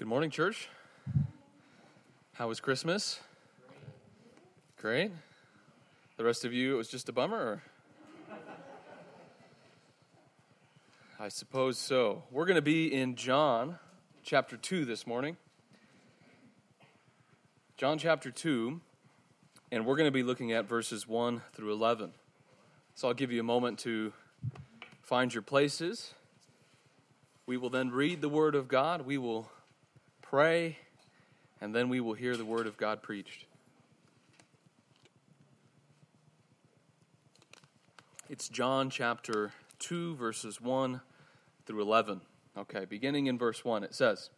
Good morning, church. How was Christmas? Great. The rest of you, it was just a bummer? Or? I suppose so. We're going to be in John chapter 2 this morning. John chapter 2, and we're going to be looking at verses 1 through 11. So I'll give you a moment to find your places. We will then read the Word of God. We will pray, and then we will hear the Word of God preached. It's John chapter 2, verses 1 through 11. Okay, beginning in verse 1, it says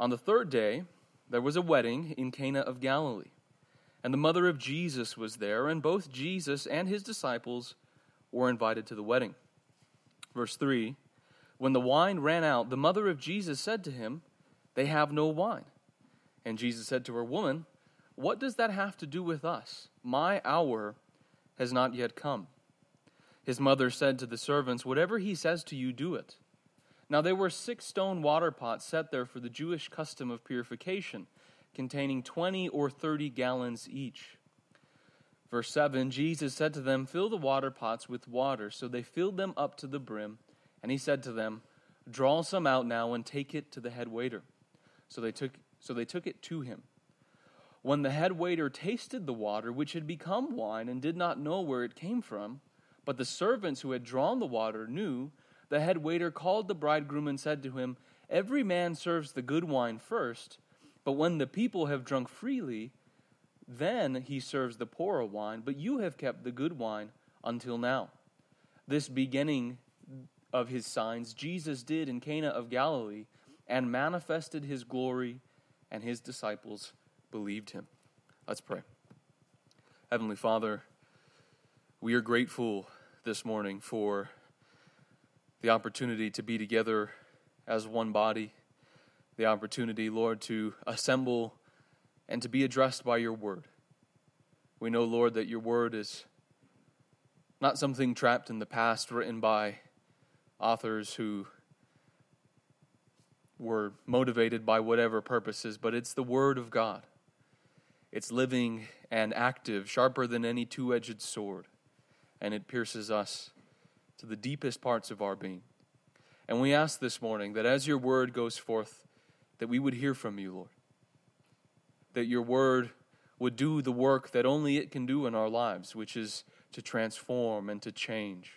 On the third day, there was a wedding in Cana of Galilee, and the mother of Jesus was there, and both Jesus and his disciples were invited to the wedding. Verse 3 When the wine ran out, the mother of Jesus said to him, They have no wine. And Jesus said to her, Woman, what does that have to do with us? My hour has not yet come. His mother said to the servants, Whatever he says to you, do it. Now there were six stone water pots set there for the Jewish custom of purification, containing twenty or thirty gallons each. Verse 7 Jesus said to them, Fill the water pots with water. So they filled them up to the brim. And he said to them, Draw some out now and take it to the head waiter. So they took, so they took it to him. When the head waiter tasted the water, which had become wine, and did not know where it came from, but the servants who had drawn the water knew, the head waiter called the bridegroom and said to him, Every man serves the good wine first, but when the people have drunk freely, then he serves the poorer wine, but you have kept the good wine until now. This beginning of his signs Jesus did in Cana of Galilee and manifested his glory, and his disciples believed him. Let's pray. Heavenly Father, we are grateful this morning for the opportunity to be together as one body, the opportunity, Lord, to assemble and to be addressed by your word. We know, Lord, that your word is not something trapped in the past, written by authors who were motivated by whatever purposes, but it's the word of God. It's living and active, sharper than any two edged sword, and it pierces us to the deepest parts of our being. And we ask this morning that as your word goes forth, that we would hear from you, Lord that your word would do the work that only it can do in our lives, which is to transform and to change.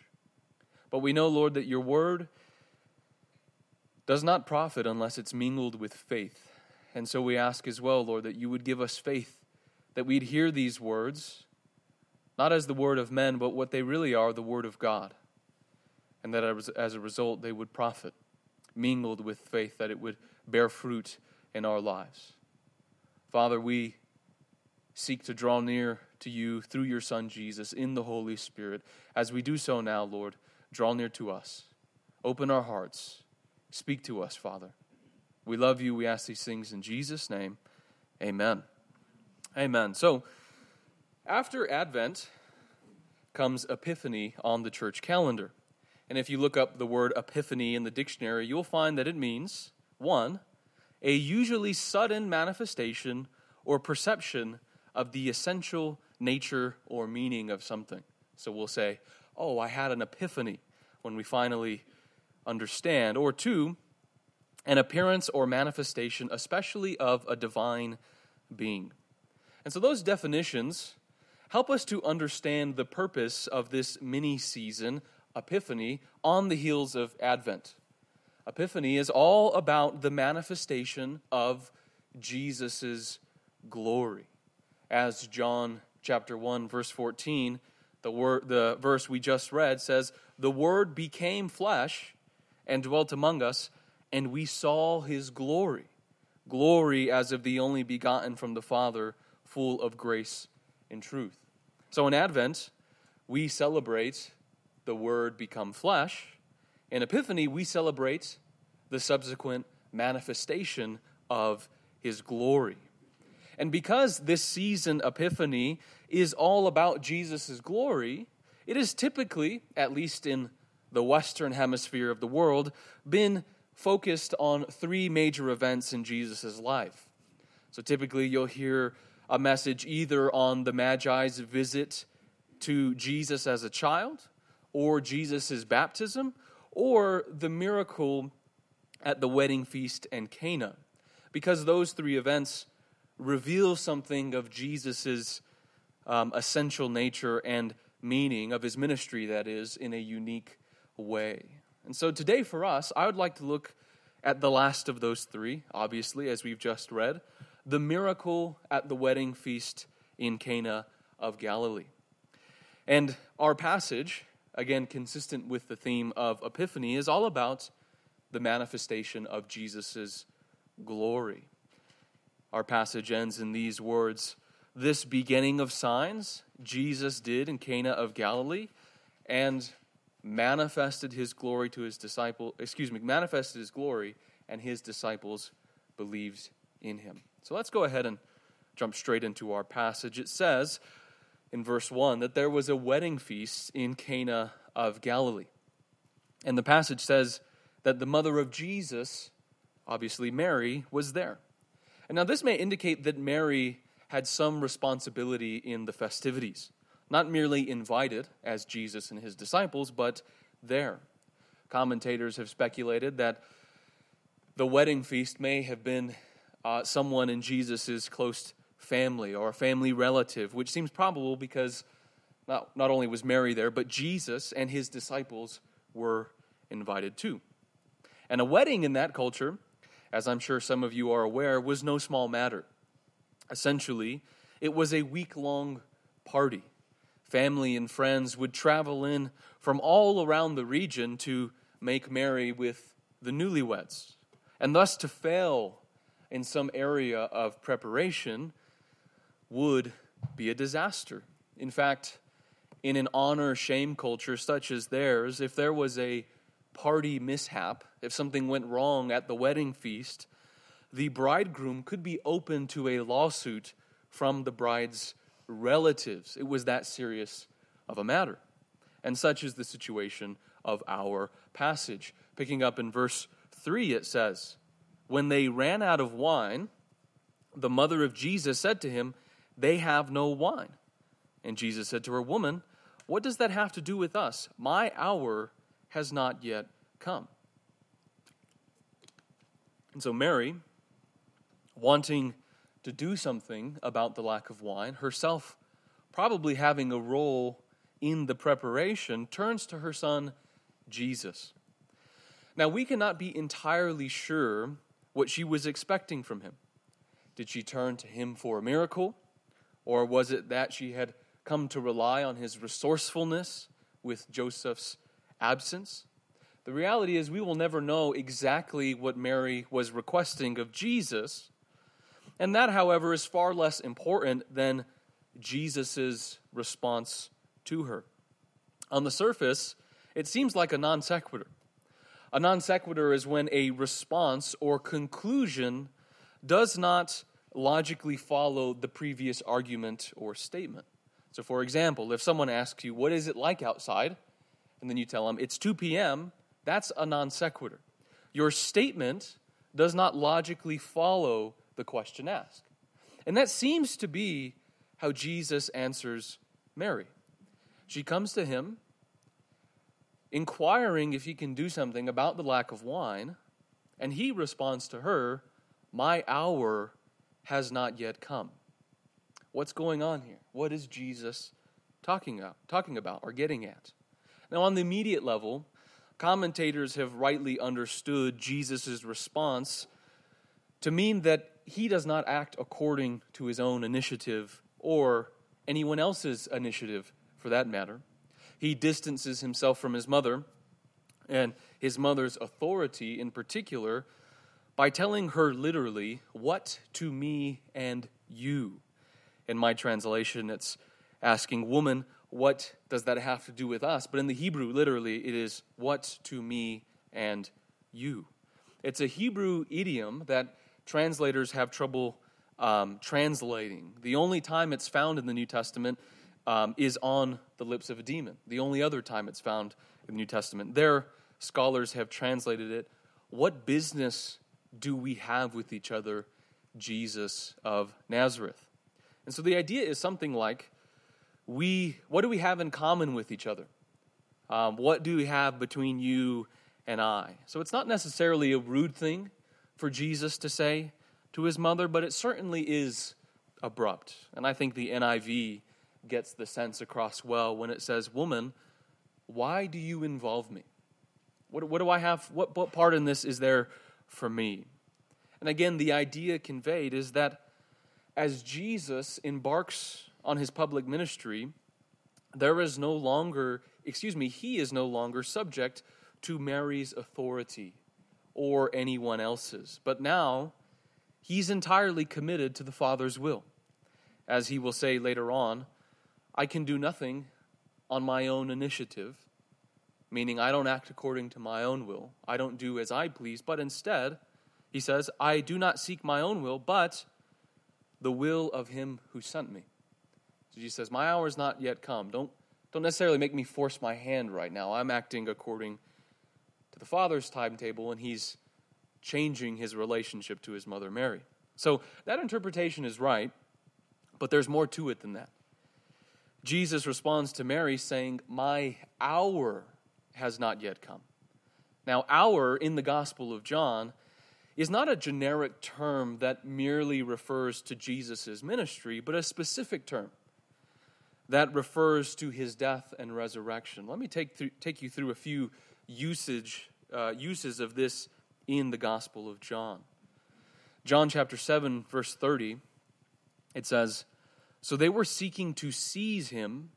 But we know, Lord, that your word does not profit unless it's mingled with faith. And so we ask as well, Lord, that you would give us faith, that we'd hear these words, not as the word of men, but what they really are, the word of God. And that as a result, they would profit, mingled with faith, that it would bear fruit in our lives. Father, we seek to draw near to you through your Son Jesus in the Holy Spirit. As we do so now, Lord, draw near to us. Open our hearts. Speak to us, Father. We love you. We ask these things in Jesus' name. Amen. Amen. So, after Advent comes Epiphany on the church calendar. And if you look up the word Epiphany in the dictionary, you'll find that it means one, a usually sudden manifestation or perception of the essential nature or meaning of something. So we'll say, Oh, I had an epiphany when we finally understand. Or two, an appearance or manifestation, especially of a divine being. And so those definitions help us to understand the purpose of this mini season, Epiphany, on the heels of Advent. Epiphany is all about the manifestation of Jesus' glory. As John chapter 1 verse 14, the word the verse we just read says, "The word became flesh and dwelt among us, and we saw his glory." Glory as of the only begotten from the Father, full of grace and truth. So in Advent, we celebrate the word become flesh in Epiphany, we celebrate the subsequent manifestation of his glory. And because this season, Epiphany, is all about Jesus' glory, it is typically, at least in the Western hemisphere of the world, been focused on three major events in Jesus' life. So typically, you'll hear a message either on the Magi's visit to Jesus as a child, or Jesus' baptism, or the miracle at the wedding feast in Cana. Because those three events reveal something of Jesus' um, essential nature and meaning of his ministry, that is, in a unique way. And so today for us, I would like to look at the last of those three, obviously, as we've just read the miracle at the wedding feast in Cana of Galilee. And our passage, again, consistent with the theme of Epiphany, is all about the manifestation of Jesus' glory. Our passage ends in these words This beginning of signs Jesus did in Cana of Galilee and manifested his glory to his disciple excuse me manifested his glory and his disciples believed in him. So let's go ahead and jump straight into our passage. It says in verse 1 that there was a wedding feast in Cana of Galilee. And the passage says that the mother of Jesus obviously Mary was there. And now this may indicate that Mary had some responsibility in the festivities, not merely invited as Jesus and his disciples, but there. Commentators have speculated that the wedding feast may have been uh, someone in Jesus' close family or a family relative, which seems probable because not, not only was Mary there, but Jesus and his disciples were invited too. And a wedding in that culture, as I'm sure some of you are aware, was no small matter. Essentially, it was a week long party. Family and friends would travel in from all around the region to make merry with the newlyweds. And thus, to fail in some area of preparation would be a disaster. In fact, in an honor shame culture such as theirs, if there was a party mishap, if something went wrong at the wedding feast, the bridegroom could be open to a lawsuit from the bride's relatives. It was that serious of a matter. And such is the situation of our passage. Picking up in verse 3, it says, When they ran out of wine, the mother of Jesus said to him, They have no wine. And Jesus said to her, Woman, what does that have to do with us? My hour has not yet come. And so Mary wanting to do something about the lack of wine, herself probably having a role in the preparation, turns to her son Jesus. Now, we cannot be entirely sure what she was expecting from him. Did she turn to him for a miracle? Or was it that she had come to rely on his resourcefulness with Joseph's absence? The reality is, we will never know exactly what Mary was requesting of Jesus and that, however, is far less important than Jesus' response to her. On the surface, it seems like a non sequitur. A non sequitur is when a response or conclusion does not logically follow the previous argument or statement. So, for example, if someone asks you, What is it like outside? and then you tell them, It's 2 p.m., that's a non sequitur. Your statement does not logically follow the question asked. And that seems to be how Jesus answers Mary. She comes to him inquiring if he can do something about the lack of wine, and he responds to her, My hour has not yet come. What's going on here? What is Jesus talking about, talking about or getting at? Now, on the immediate level, commentators have rightly understood Jesus' response to mean that he does not act according to his own initiative or anyone else's initiative for that matter. He distances himself from his mother and his mother's authority in particular by telling her literally, What to me and you? In my translation, it's asking, Woman, what does that have to do with us? But in the Hebrew, literally, it is, What to me and you? It's a Hebrew idiom that translators have trouble um, translating. The only time it's found in the New Testament um, is on the lips of a demon. The only other time it's found in the New Testament. Their scholars have translated it, What business do we have with each other, Jesus of Nazareth? And so the idea is something like we, what do we have in common with each other? Um, what do we have between you and I? So it's not necessarily a rude thing for Jesus to say to his mother, but it certainly is abrupt. And I think the NIV gets the sense across well when it says, Woman, why do you involve me? What, what do I have? What, what part in this is there for me? And again, the idea conveyed is that as Jesus embarks on his public ministry, there is no longer, excuse me, he is no longer subject to Mary's authority or anyone else's. But now, he's entirely committed to the Father's will. As he will say later on, I can do nothing on my own initiative, meaning I don't act according to my own will. I don't do as I please, but instead, he says, I do not seek my own will, but the will of him who sent me. So Jesus says, My hour is not yet come. Don't, don't necessarily make me force my hand right now. I'm acting according to the Father's timetable, and he's changing his relationship to his mother Mary. So that interpretation is right, but there's more to it than that. Jesus responds to Mary saying, My hour has not yet come. Now, hour in the Gospel of John is not a generic term that merely refers to Jesus' ministry, but a specific term that refers to his death and resurrection. Let me take, take you through a few usage, uh, uses of this in the Gospel of John. John chapter 7, verse 30, it says, So they were seeking to seize him,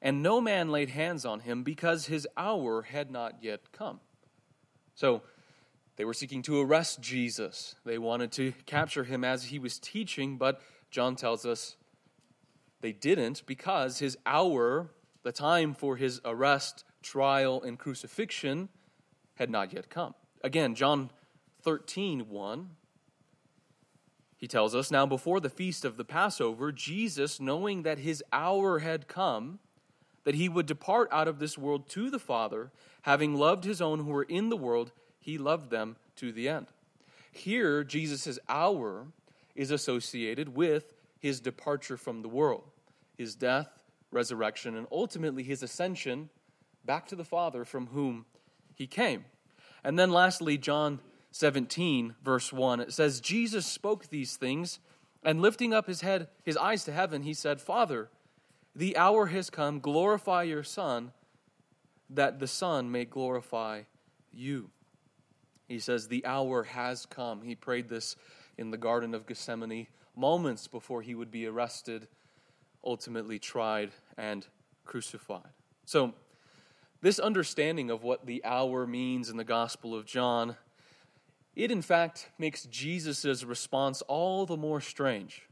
and no man laid hands on him because his hour had not yet come. So they were seeking to arrest Jesus. They wanted to capture him as he was teaching, but John tells us they didn't because his hour, the time for his arrest, trial, and crucifixion, had not yet come. Again, John 13, 1. He tells us, Now before the feast of the Passover, Jesus, knowing that his hour had come, that he would depart out of this world to the Father, having loved his own who were in the world, he loved them to the end. Here, Jesus' hour is associated with his departure from the world, his death, resurrection, and ultimately his ascension back to the Father from whom he came. And then lastly, John 17, verse 1, it says, Jesus spoke these things, and lifting up his head, his eyes to heaven, he said, Father, the hour has come, glorify your Son, that the Son may glorify you. He says, The hour has come. He prayed this in the Garden of Gethsemane moments before he would be arrested, ultimately tried, and crucified. So, this understanding of what the hour means in the Gospel of John, it in fact makes Jesus' response all the more strange.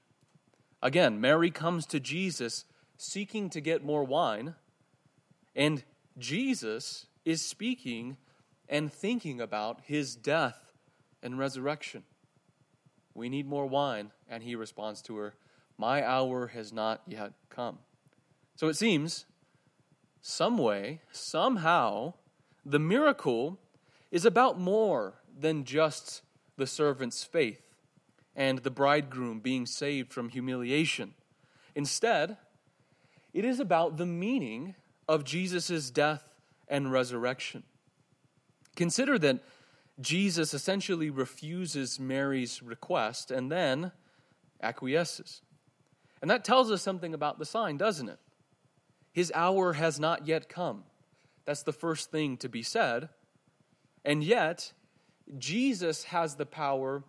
Again, Mary comes to Jesus seeking to get more wine, and Jesus is speaking and thinking about his death and resurrection. We need more wine. And he responds to her, My hour has not yet come. So it seems, some way, somehow, the miracle is about more than just the servant's faith and the bridegroom being saved from humiliation. Instead, it is about the meaning of Jesus' death and resurrection. Consider that Jesus essentially refuses Mary's request and then acquiesces. And that tells us something about the sign, doesn't it? His hour has not yet come. That's the first thing to be said. And yet, Jesus has the power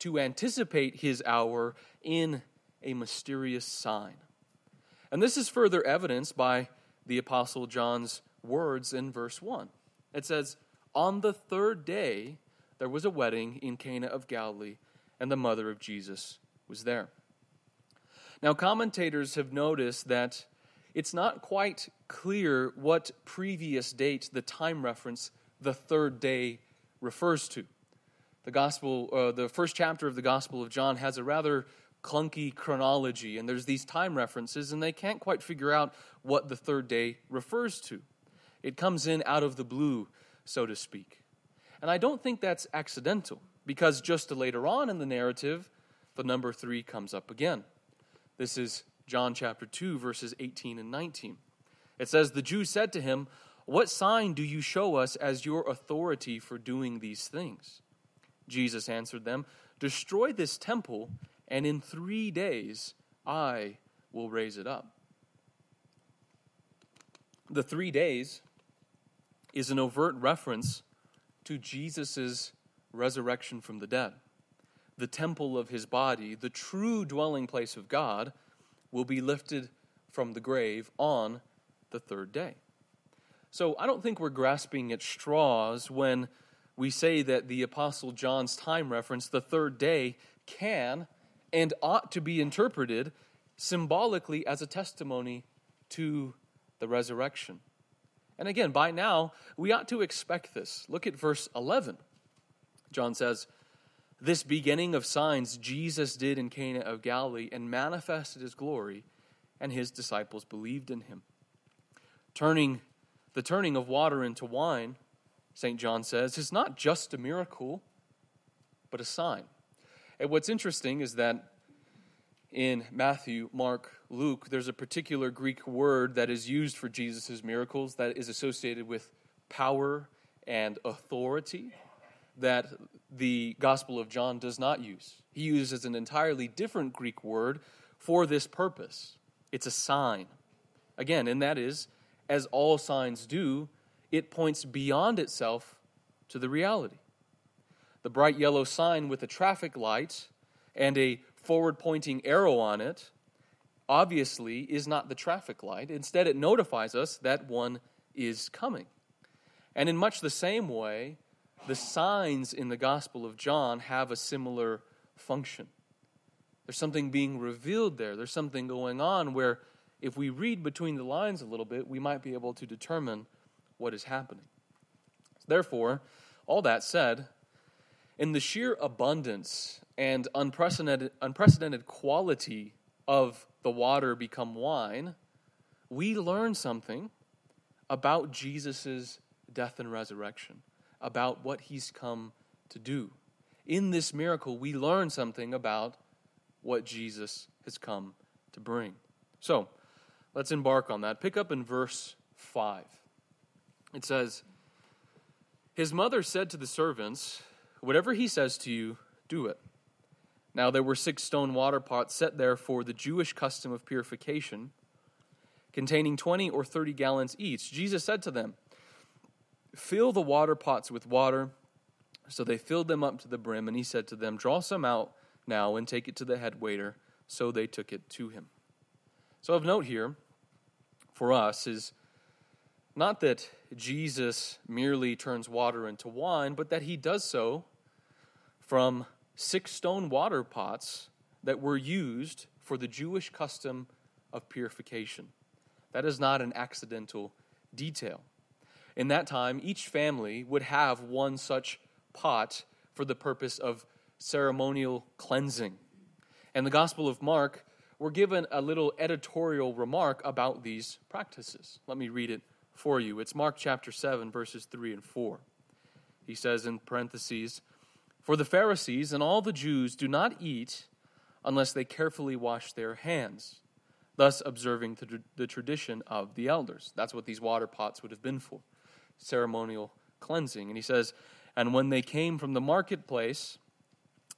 to anticipate his hour in a mysterious sign. And this is further evidenced by the Apostle John's words in verse 1. It says, on the third day, there was a wedding in Cana of Galilee, and the mother of Jesus was there. Now, commentators have noticed that it's not quite clear what previous date the time reference, the third day, refers to. The gospel, uh, the first chapter of the Gospel of John has a rather clunky chronology, and there's these time references, and they can't quite figure out what the third day refers to. It comes in out of the blue so to speak. And I don't think that's accidental, because just later on in the narrative, the number three comes up again. This is John chapter 2, verses 18 and 19. It says, The Jews said to him, What sign do you show us as your authority for doing these things? Jesus answered them, Destroy this temple, and in three days I will raise it up. The three days is an overt reference to Jesus' resurrection from the dead. The temple of his body, the true dwelling place of God, will be lifted from the grave on the third day. So I don't think we're grasping at straws when we say that the Apostle John's time reference, the third day, can and ought to be interpreted symbolically as a testimony to the resurrection. And again, by now, we ought to expect this. Look at verse 11. John says, This beginning of signs Jesus did in Cana of Galilee and manifested his glory, and his disciples believed in him. Turning the turning of water into wine, St. John says, is not just a miracle, but a sign. And what's interesting is that in Matthew, Mark, Luke, there's a particular Greek word that is used for Jesus' miracles that is associated with power and authority that the Gospel of John does not use. He uses an entirely different Greek word for this purpose. It's a sign. Again, and that is, as all signs do, it points beyond itself to the reality. The bright yellow sign with a traffic light and a forward pointing arrow on it obviously is not the traffic light. Instead, it notifies us that one is coming. And in much the same way, the signs in the Gospel of John have a similar function. There's something being revealed there. There's something going on where, if we read between the lines a little bit, we might be able to determine what is happening. Therefore, all that said, in the sheer abundance and unprecedented, unprecedented quality of the water become wine, we learn something about Jesus' death and resurrection, about what he's come to do. In this miracle, we learn something about what Jesus has come to bring. So, let's embark on that. Pick up in verse 5. It says, His mother said to the servants, Whatever he says to you, do it. Now there were six stone water pots set there for the Jewish custom of purification, containing 20 or 30 gallons each. Jesus said to them, Fill the water pots with water. So they filled them up to the brim, and he said to them, Draw some out now and take it to the head waiter. So they took it to him. So, of note here for us is not that Jesus merely turns water into wine, but that he does so from six stone water pots that were used for the Jewish custom of purification. That is not an accidental detail. In that time, each family would have one such pot for the purpose of ceremonial cleansing. And the Gospel of Mark, we're given a little editorial remark about these practices. Let me read it for you. It's Mark chapter 7, verses 3 and 4. He says in parentheses, for the Pharisees and all the Jews do not eat unless they carefully wash their hands, thus observing the tradition of the elders. That's what these water pots would have been for ceremonial cleansing. And he says, And when they came from the marketplace,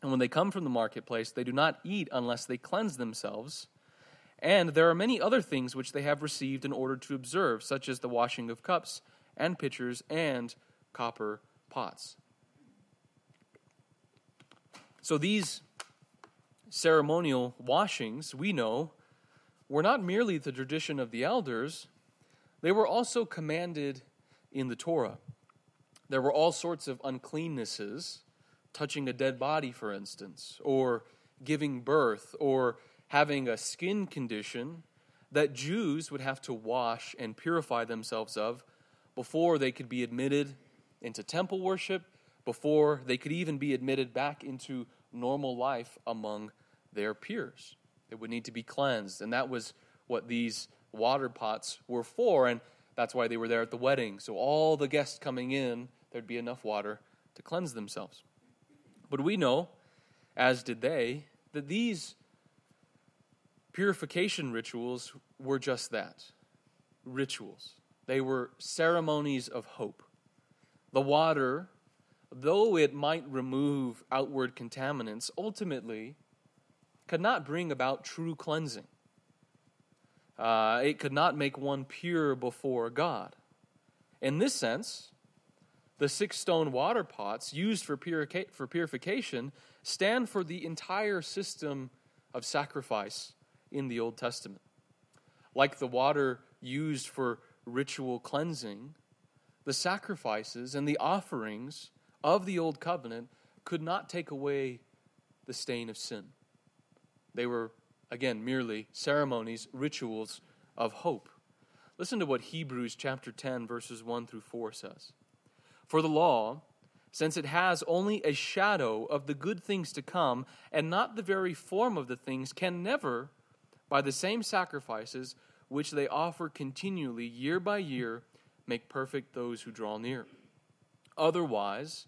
and when they come from the marketplace, they do not eat unless they cleanse themselves. And there are many other things which they have received in order to observe, such as the washing of cups and pitchers and copper pots. So these ceremonial washings, we know, were not merely the tradition of the elders, they were also commanded in the Torah. There were all sorts of uncleannesses, touching a dead body, for instance, or giving birth, or having a skin condition that Jews would have to wash and purify themselves of before they could be admitted into temple worship, before they could even be admitted back into normal life among their peers. They would need to be cleansed. And that was what these water pots were for. And that's why they were there at the wedding. So all the guests coming in, there'd be enough water to cleanse themselves. But we know, as did they, that these purification rituals were just that rituals. They were ceremonies of hope. The water, though it might remove outward contaminants, ultimately could not bring about true cleansing. Uh, it could not make one pure before God. In this sense, the six stone water pots used for, purica- for purification stand for the entire system of sacrifice in the Old Testament. Like the water used for ritual cleansing, the sacrifices and the offerings of the Old Covenant could not take away the stain of sin. They were, again, merely ceremonies, rituals of hope. Listen to what Hebrews chapter 10, verses 1 through 4 says. For the law, since it has only a shadow of the good things to come and not the very form of the things, can never, by the same sacrifices which they offer continually year by year, make perfect those who draw near. Otherwise,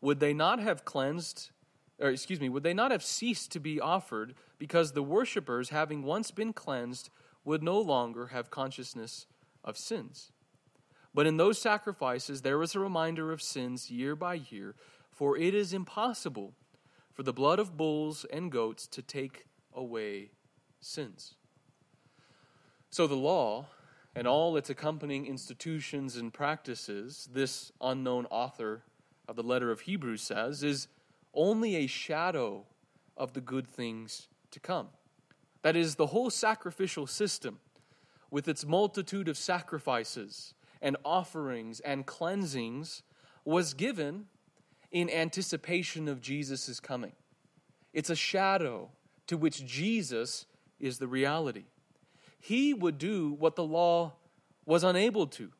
would they not have cleansed, or excuse me, would they not have ceased to be offered because the worshippers, having once been cleansed, would no longer have consciousness of sins? But in those sacrifices, there was a reminder of sins year by year, for it is impossible for the blood of bulls and goats to take away sins. So the law and all its accompanying institutions and practices, this unknown author of the letter of Hebrews says, is only a shadow of the good things to come. That is, the whole sacrificial system, with its multitude of sacrifices and offerings and cleansings was given in anticipation of Jesus' coming. It's a shadow to which Jesus is the reality. He would do what the law was unable to.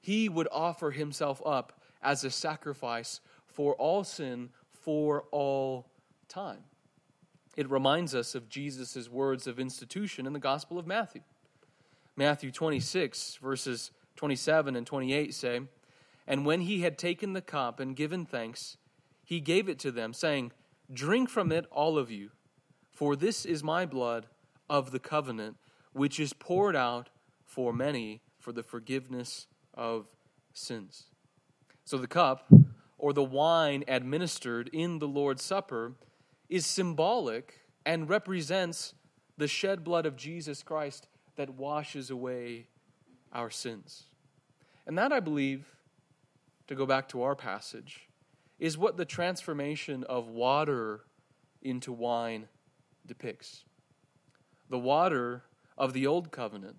He would offer himself up as a sacrifice for all sin for all time. It reminds us of Jesus' words of institution in the Gospel of Matthew. Matthew 26, verses 27 and 28 say, And when he had taken the cup and given thanks, he gave it to them, saying, Drink from it, all of you, for this is my blood of the covenant, which is poured out for many for the forgiveness of sins. So the cup, or the wine administered in the Lord's Supper, is symbolic and represents the shed blood of Jesus Christ that washes away our sins. And that, I believe, to go back to our passage, is what the transformation of water into wine depicts. The water of the old covenant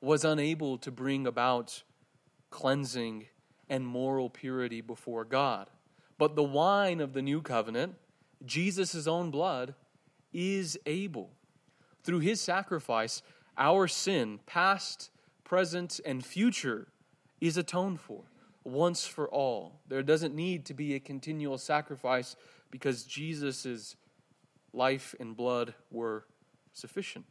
was unable to bring about cleansing and moral purity before God. But the wine of the new covenant, Jesus' own blood, is able. Through his sacrifice, our sin, past, present, and future, is atoned for once for all. There doesn't need to be a continual sacrifice because Jesus' life and blood were sufficient.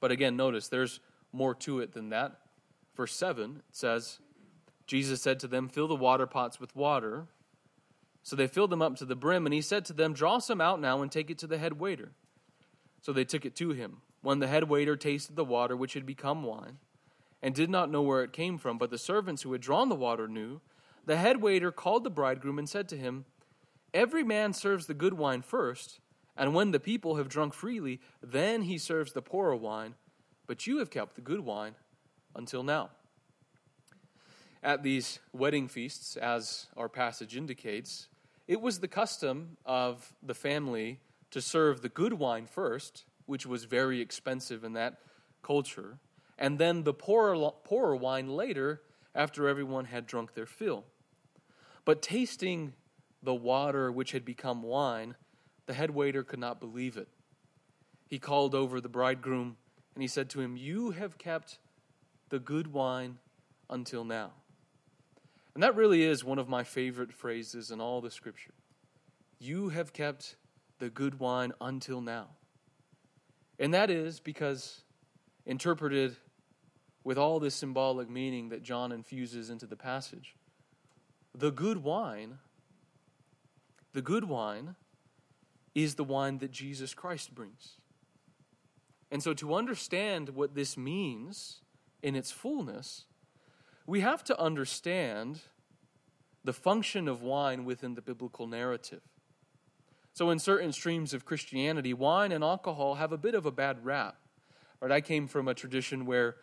But again, notice there's more to it than that. Verse 7 it says, Jesus said to them, Fill the water pots with water. So they filled them up to the brim, and he said to them, Draw some out now and take it to the head waiter. So they took it to him. When the head waiter tasted the water, which had become wine, and did not know where it came from, but the servants who had drawn the water knew, the head waiter called the bridegroom and said to him, Every man serves the good wine first, and when the people have drunk freely, then he serves the poorer wine, but you have kept the good wine until now. At these wedding feasts, as our passage indicates, it was the custom of the family to serve the good wine first, which was very expensive in that culture, and then the poorer, poorer wine later after everyone had drunk their fill. But tasting the water which had become wine, the head waiter could not believe it. He called over the bridegroom and he said to him, You have kept the good wine until now. And that really is one of my favorite phrases in all the scripture. You have kept the good wine until now. And that is because, interpreted with all this symbolic meaning that John infuses into the passage. The good wine the good wine is the wine that Jesus Christ brings. And so, to understand what this means in its fullness, we have to understand the function of wine within the biblical narrative. So, in certain streams of Christianity, wine and alcohol have a bit of a bad rap. Right? I came from a tradition where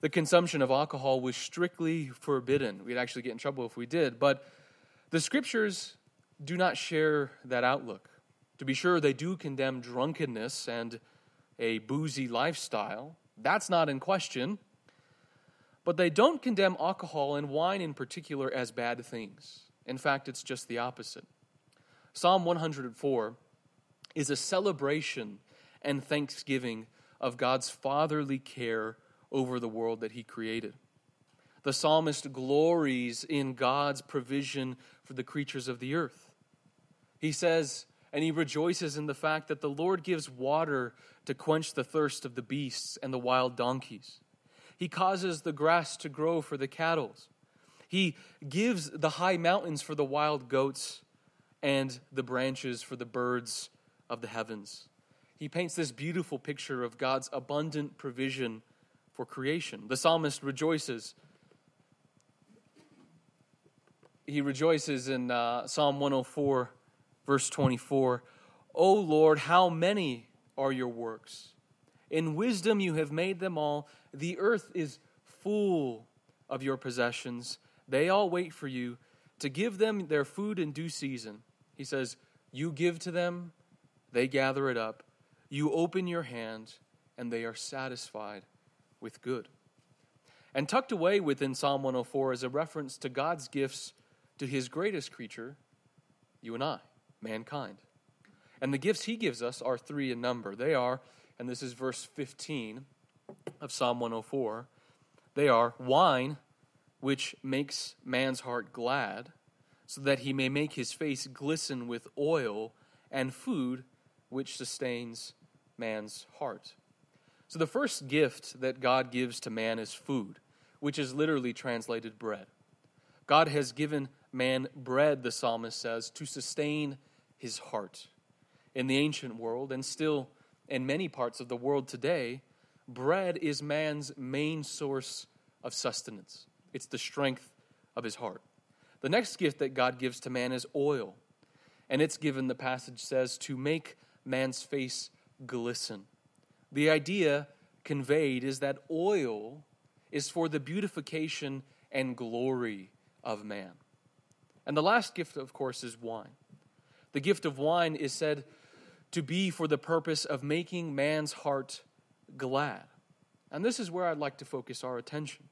the consumption of alcohol was strictly forbidden. We'd actually get in trouble if we did. But the scriptures do not share that outlook. To be sure, they do condemn drunkenness and a boozy lifestyle. That's not in question. But they don't condemn alcohol and wine in particular as bad things. In fact, it's just the opposite. Psalm 104 is a celebration and thanksgiving of God's fatherly care over the world that he created. The psalmist glories in God's provision for the creatures of the earth. He says, and he rejoices in the fact that the Lord gives water to quench the thirst of the beasts and the wild donkeys. He causes the grass to grow for the cattle. He gives the high mountains for the wild goats and the branches for the birds of the heavens. He paints this beautiful picture of God's abundant provision for creation. The psalmist rejoices. He rejoices in uh, Psalm 104, verse 24. O Lord, how many are your works? In wisdom you have made them all. The earth is full of your possessions. They all wait for you to give them their food in due season. He says, You give to them, they gather it up. You open your hand, and they are satisfied with good. And tucked away within Psalm 104 is a reference to God's gifts to his greatest creature, you and I, mankind. And the gifts he gives us are three in number. They are, and this is verse 15 of Psalm 104, they are wine, which makes man's heart glad so that he may make his face glisten with oil, and food which sustains man's heart. So, the first gift that God gives to man is food, which is literally translated bread. God has given man bread, the psalmist says, to sustain his heart. In the ancient world, and still in many parts of the world today, bread is man's main source of sustenance, it's the strength of his heart. The next gift that God gives to man is oil. And it's given, the passage says, to make man's face glisten. The idea conveyed is that oil is for the beautification and glory of man. And the last gift, of course, is wine. The gift of wine is said to be for the purpose of making man's heart glad. And this is where I'd like to focus our attention.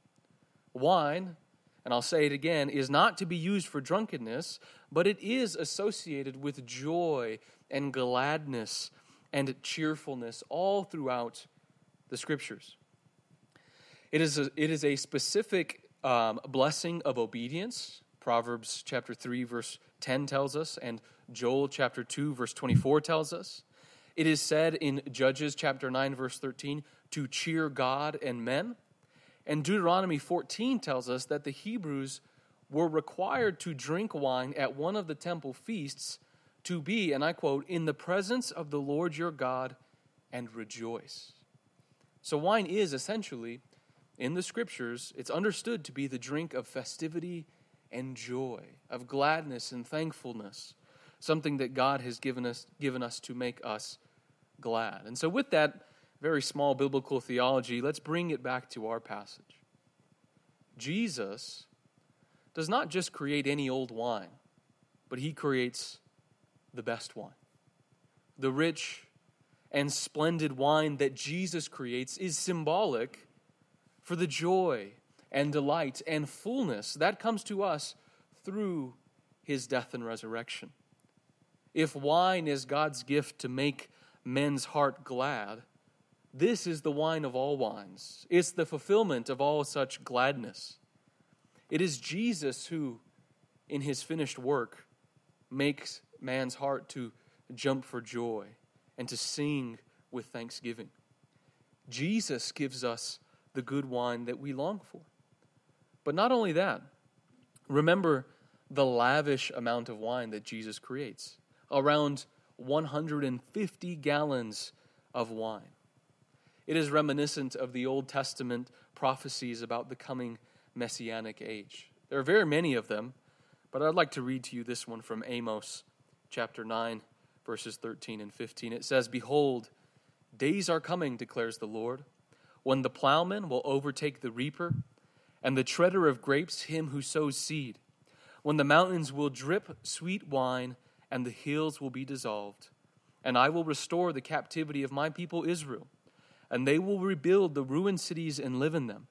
Wine and I'll say it again, is not to be used for drunkenness, but it is associated with joy and gladness and cheerfulness all throughout the scriptures. It is a, it is a specific um, blessing of obedience. Proverbs chapter 3, verse 10 tells us, and Joel chapter 2, verse 24 tells us. It is said in Judges chapter 9, verse 13, to cheer God and men. And Deuteronomy 14 tells us that the Hebrews were required to drink wine at one of the temple feasts to be, and I quote, in the presence of the Lord your God and rejoice. So, wine is essentially, in the scriptures, it's understood to be the drink of festivity and joy, of gladness and thankfulness, something that God has given us, given us to make us glad. And so, with that, very small biblical theology, let's bring it back to our passage. Jesus does not just create any old wine, but he creates the best wine. The rich and splendid wine that Jesus creates is symbolic for the joy and delight and fullness that comes to us through his death and resurrection. If wine is God's gift to make men's heart glad, this is the wine of all wines. It's the fulfillment of all such gladness. It is Jesus who, in his finished work, makes man's heart to jump for joy and to sing with thanksgiving. Jesus gives us the good wine that we long for. But not only that, remember the lavish amount of wine that Jesus creates around 150 gallons of wine. It is reminiscent of the Old Testament prophecies about the coming messianic age. There are very many of them, but I'd like to read to you this one from Amos chapter 9, verses 13 and 15. It says, Behold, days are coming, declares the Lord, when the plowman will overtake the reaper, and the treader of grapes him who sows seed, when the mountains will drip sweet wine, and the hills will be dissolved. And I will restore the captivity of my people Israel and they will rebuild the ruined cities and live in them.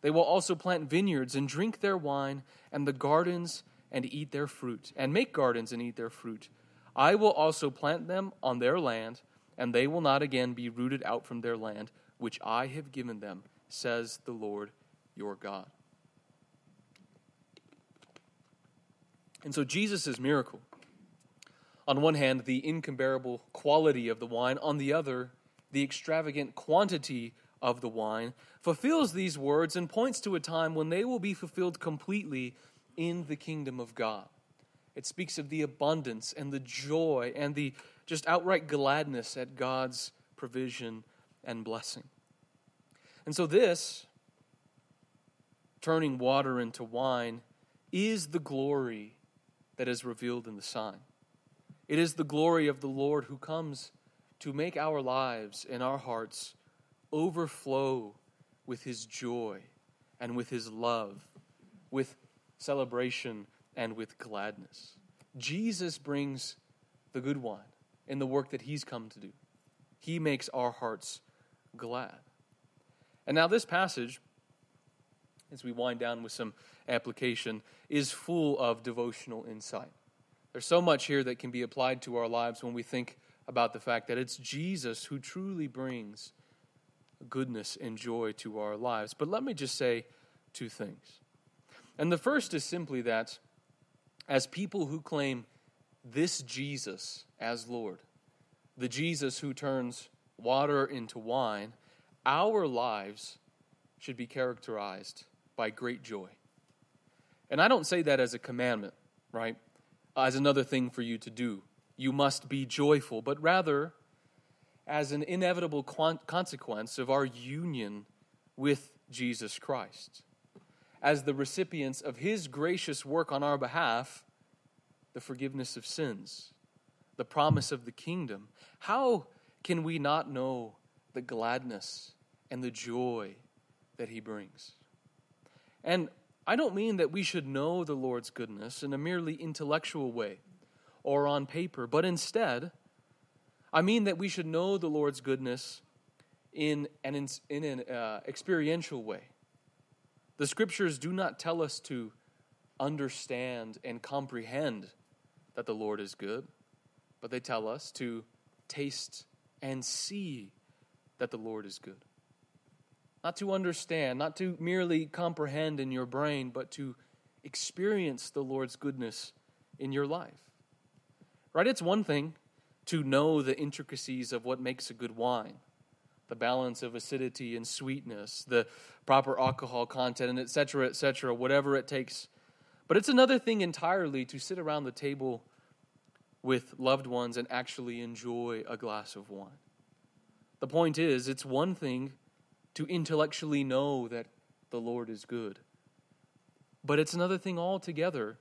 They will also plant vineyards and drink their wine, and the gardens and eat their fruit, and make gardens and eat their fruit. I will also plant them on their land, and they will not again be rooted out from their land, which I have given them, says the Lord your God. And so Jesus' miracle, on one hand, the incomparable quality of the wine, on the other, the extravagant quantity of the wine, fulfills these words and points to a time when they will be fulfilled completely in the kingdom of God. It speaks of the abundance and the joy and the just outright gladness at God's provision and blessing. And so, this, turning water into wine, is the glory that is revealed in the sign. It is the glory of the Lord who comes to make our lives and our hearts overflow with His joy and with His love, with celebration and with gladness. Jesus brings the good wine in the work that He's come to do. He makes our hearts glad. And now, this passage, as we wind down with some application, is full of devotional insight. There's so much here that can be applied to our lives when we think about the fact that it's Jesus who truly brings goodness and joy to our lives. But let me just say two things. And the first is simply that as people who claim this Jesus as Lord, the Jesus who turns water into wine, our lives should be characterized by great joy. And I don't say that as a commandment, right? As another thing for you to do you must be joyful, but rather as an inevitable consequence of our union with Jesus Christ. As the recipients of his gracious work on our behalf, the forgiveness of sins, the promise of the kingdom, how can we not know the gladness and the joy that he brings? And I don't mean that we should know the Lord's goodness in a merely intellectual way or on paper, but instead, I mean that we should know the Lord's goodness in an, in an uh, experiential way. The scriptures do not tell us to understand and comprehend that the Lord is good, but they tell us to taste and see that the Lord is good. Not to understand, not to merely comprehend in your brain, but to experience the Lord's goodness in your life. Right? It's one thing to know the intricacies of what makes a good wine the balance of acidity and sweetness, the proper alcohol content, and etc., etc., whatever it takes. But it's another thing entirely to sit around the table with loved ones and actually enjoy a glass of wine. The point is, it's one thing to intellectually know that the Lord is good, but it's another thing altogether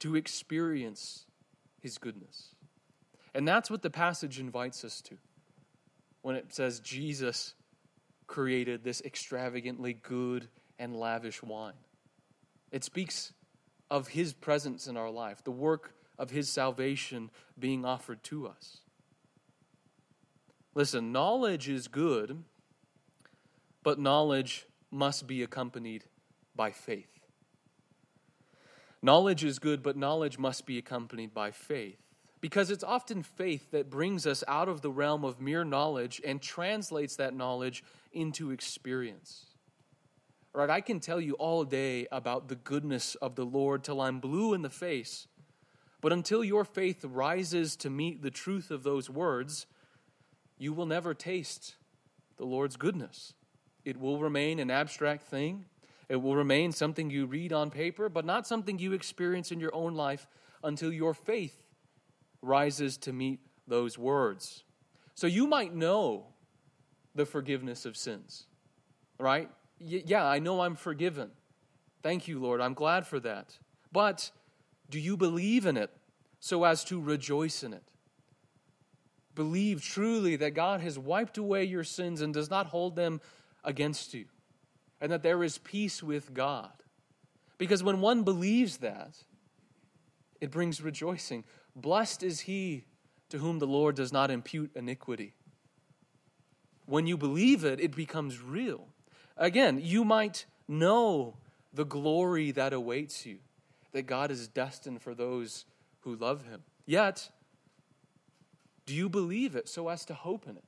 to experience his goodness. And that's what the passage invites us to when it says Jesus created this extravagantly good and lavish wine. It speaks of his presence in our life, the work of his salvation being offered to us. Listen, knowledge is good, but knowledge must be accompanied by faith. Knowledge is good, but knowledge must be accompanied by faith. Because it's often faith that brings us out of the realm of mere knowledge and translates that knowledge into experience. Right? I can tell you all day about the goodness of the Lord till I'm blue in the face. But until your faith rises to meet the truth of those words, you will never taste the Lord's goodness. It will remain an abstract thing, It will remain something you read on paper, but not something you experience in your own life until your faith rises to meet those words. So you might know the forgiveness of sins, right? Y- yeah, I know I'm forgiven. Thank you, Lord. I'm glad for that. But do you believe in it so as to rejoice in it? Believe truly that God has wiped away your sins and does not hold them against you, and that there is peace with God. Because when one believes that, it brings rejoicing. Blessed is he to whom the Lord does not impute iniquity. When you believe it, it becomes real. Again, you might know the glory that awaits you, that God is destined for those who love him. Yet, do you believe it so as to hope in it?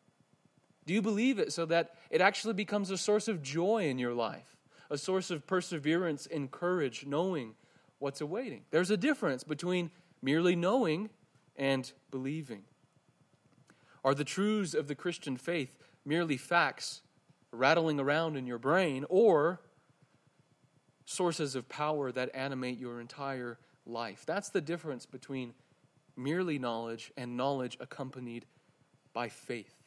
Do you believe it so that it actually becomes a source of joy in your life, a source of perseverance and courage, knowing what's awaiting? There's a difference between merely knowing and believing. Are the truths of the Christian faith merely facts rattling around in your brain, or sources of power that animate your entire life? That's the difference between merely knowledge and knowledge accompanied by faith.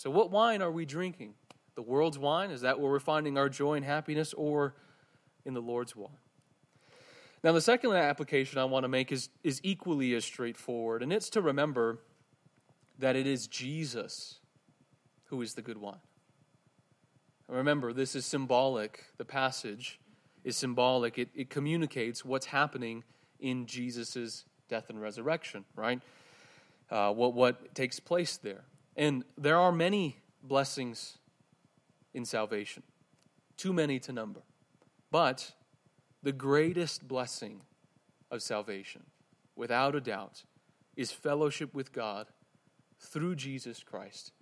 So, what wine are we drinking? The world's wine? Is that where we're finding our joy and happiness, or in the Lord's wine? Now, the second application I want to make is, is equally as straightforward, and it's to remember that it is Jesus who is the good wine. Remember, this is symbolic. The passage is symbolic. It, it communicates what's happening in Jesus' death and resurrection, right? Uh, what, what takes place there. And there are many blessings in salvation, too many to number. But the greatest blessing of salvation, without a doubt, is fellowship with God through Jesus Christ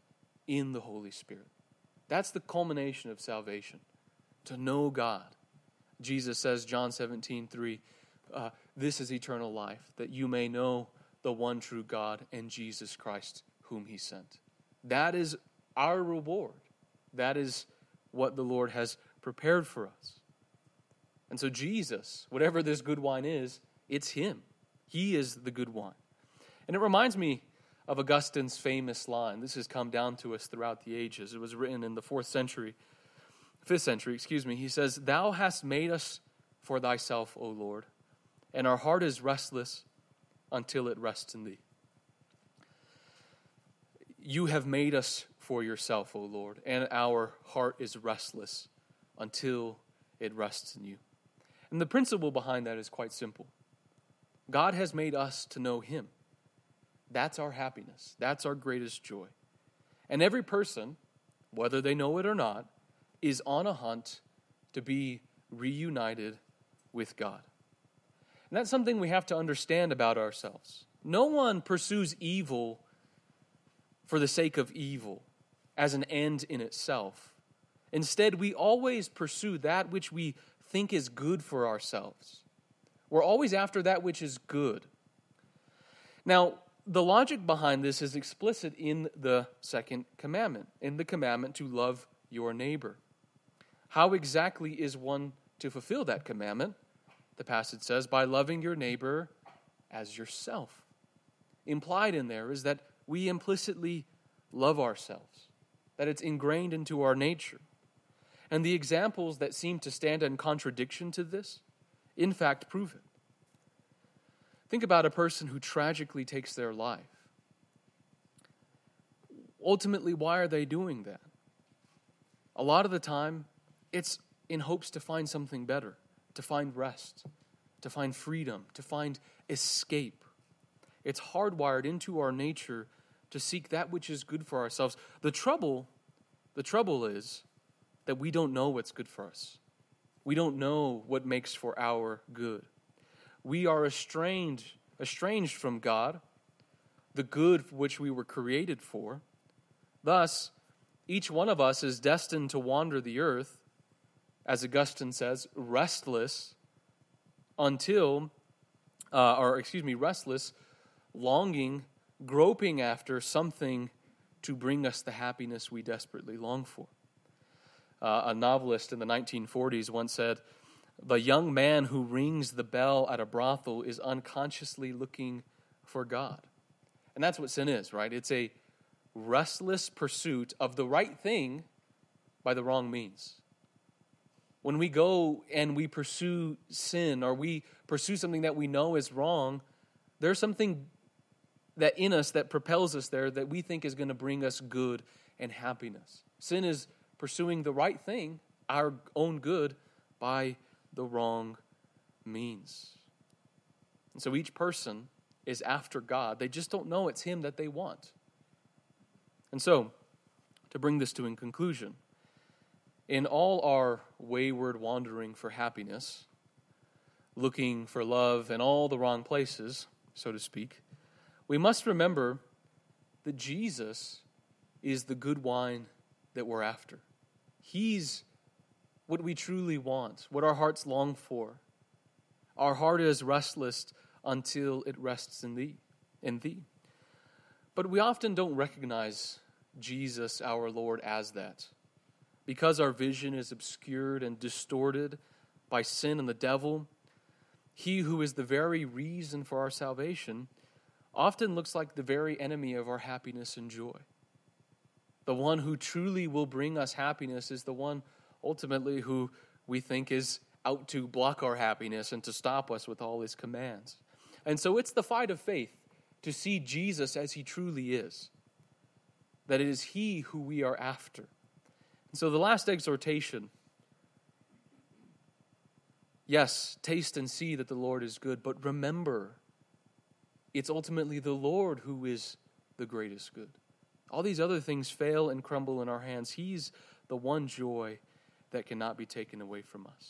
in the Holy Spirit. That's the culmination of salvation, to know God. Jesus says, John 17, 3, uh, this is eternal life, that you may know the one true God and Jesus Christ, whom he sent. That is our reward. That is what the Lord has prepared for us. And so, Jesus, whatever this good wine is, it's Him. He is the good wine. And it reminds me of Augustine's famous line. This has come down to us throughout the ages. It was written in the fourth century, fifth century, excuse me. He says, Thou hast made us for thyself, O Lord and our heart is restless until it rests in thee. You have made us for yourself, O Lord, and our heart is restless until it rests in you. And the principle behind that is quite simple God has made us to know Him. That's our happiness, that's our greatest joy. And every person, whether they know it or not, is on a hunt to be reunited with God. And that's something we have to understand about ourselves. No one pursues evil for the sake of evil as an end in itself. Instead, we always pursue that which we think is good for ourselves. We're always after that which is good. Now, the logic behind this is explicit in the second commandment, in the commandment to love your neighbor. How exactly is one to fulfill that commandment? the passage says, by loving your neighbor as yourself. Implied in there is that we implicitly love ourselves, that it's ingrained into our nature. And the examples that seem to stand in contradiction to this, in fact, prove it. Think about a person who tragically takes their life. Ultimately, why are they doing that? A lot of the time, it's in hopes to find something better to find rest, to find freedom, to find escape. It's hardwired into our nature to seek that which is good for ourselves. The trouble, the trouble is that we don't know what's good for us. We don't know what makes for our good. We are estranged, estranged from God, the good which we were created for. Thus, each one of us is destined to wander the earth as Augustine says, restless until, uh, or excuse me, restless, longing, groping after something to bring us the happiness we desperately long for. Uh, a novelist in the 1940s once said, The young man who rings the bell at a brothel is unconsciously looking for God. And that's what sin is, right? It's a restless pursuit of the right thing by the wrong means. When we go and we pursue sin or we pursue something that we know is wrong, there's something that in us that propels us there that we think is going to bring us good and happiness. Sin is pursuing the right thing, our own good, by the wrong means. And so each person is after God. They just don't know it's Him that they want. And so, to bring this to a conclusion, in all our wayward wandering for happiness, looking for love in all the wrong places, so to speak, we must remember that Jesus is the good wine that we're after. He's what we truly want, what our hearts long for. Our heart is restless until it rests in thee, in thee. But we often don't recognize Jesus, our Lord, as that. Because our vision is obscured and distorted by sin and the devil, he who is the very reason for our salvation often looks like the very enemy of our happiness and joy. The one who truly will bring us happiness is the one ultimately who we think is out to block our happiness and to stop us with all his commands. And so it's the fight of faith to see Jesus as he truly is, that it is he who we are after. And so the last exhortation yes, taste and see that the Lord is good, but remember it's ultimately the Lord who is the greatest good. All these other things fail and crumble in our hands. He's the one joy that cannot be taken away from us.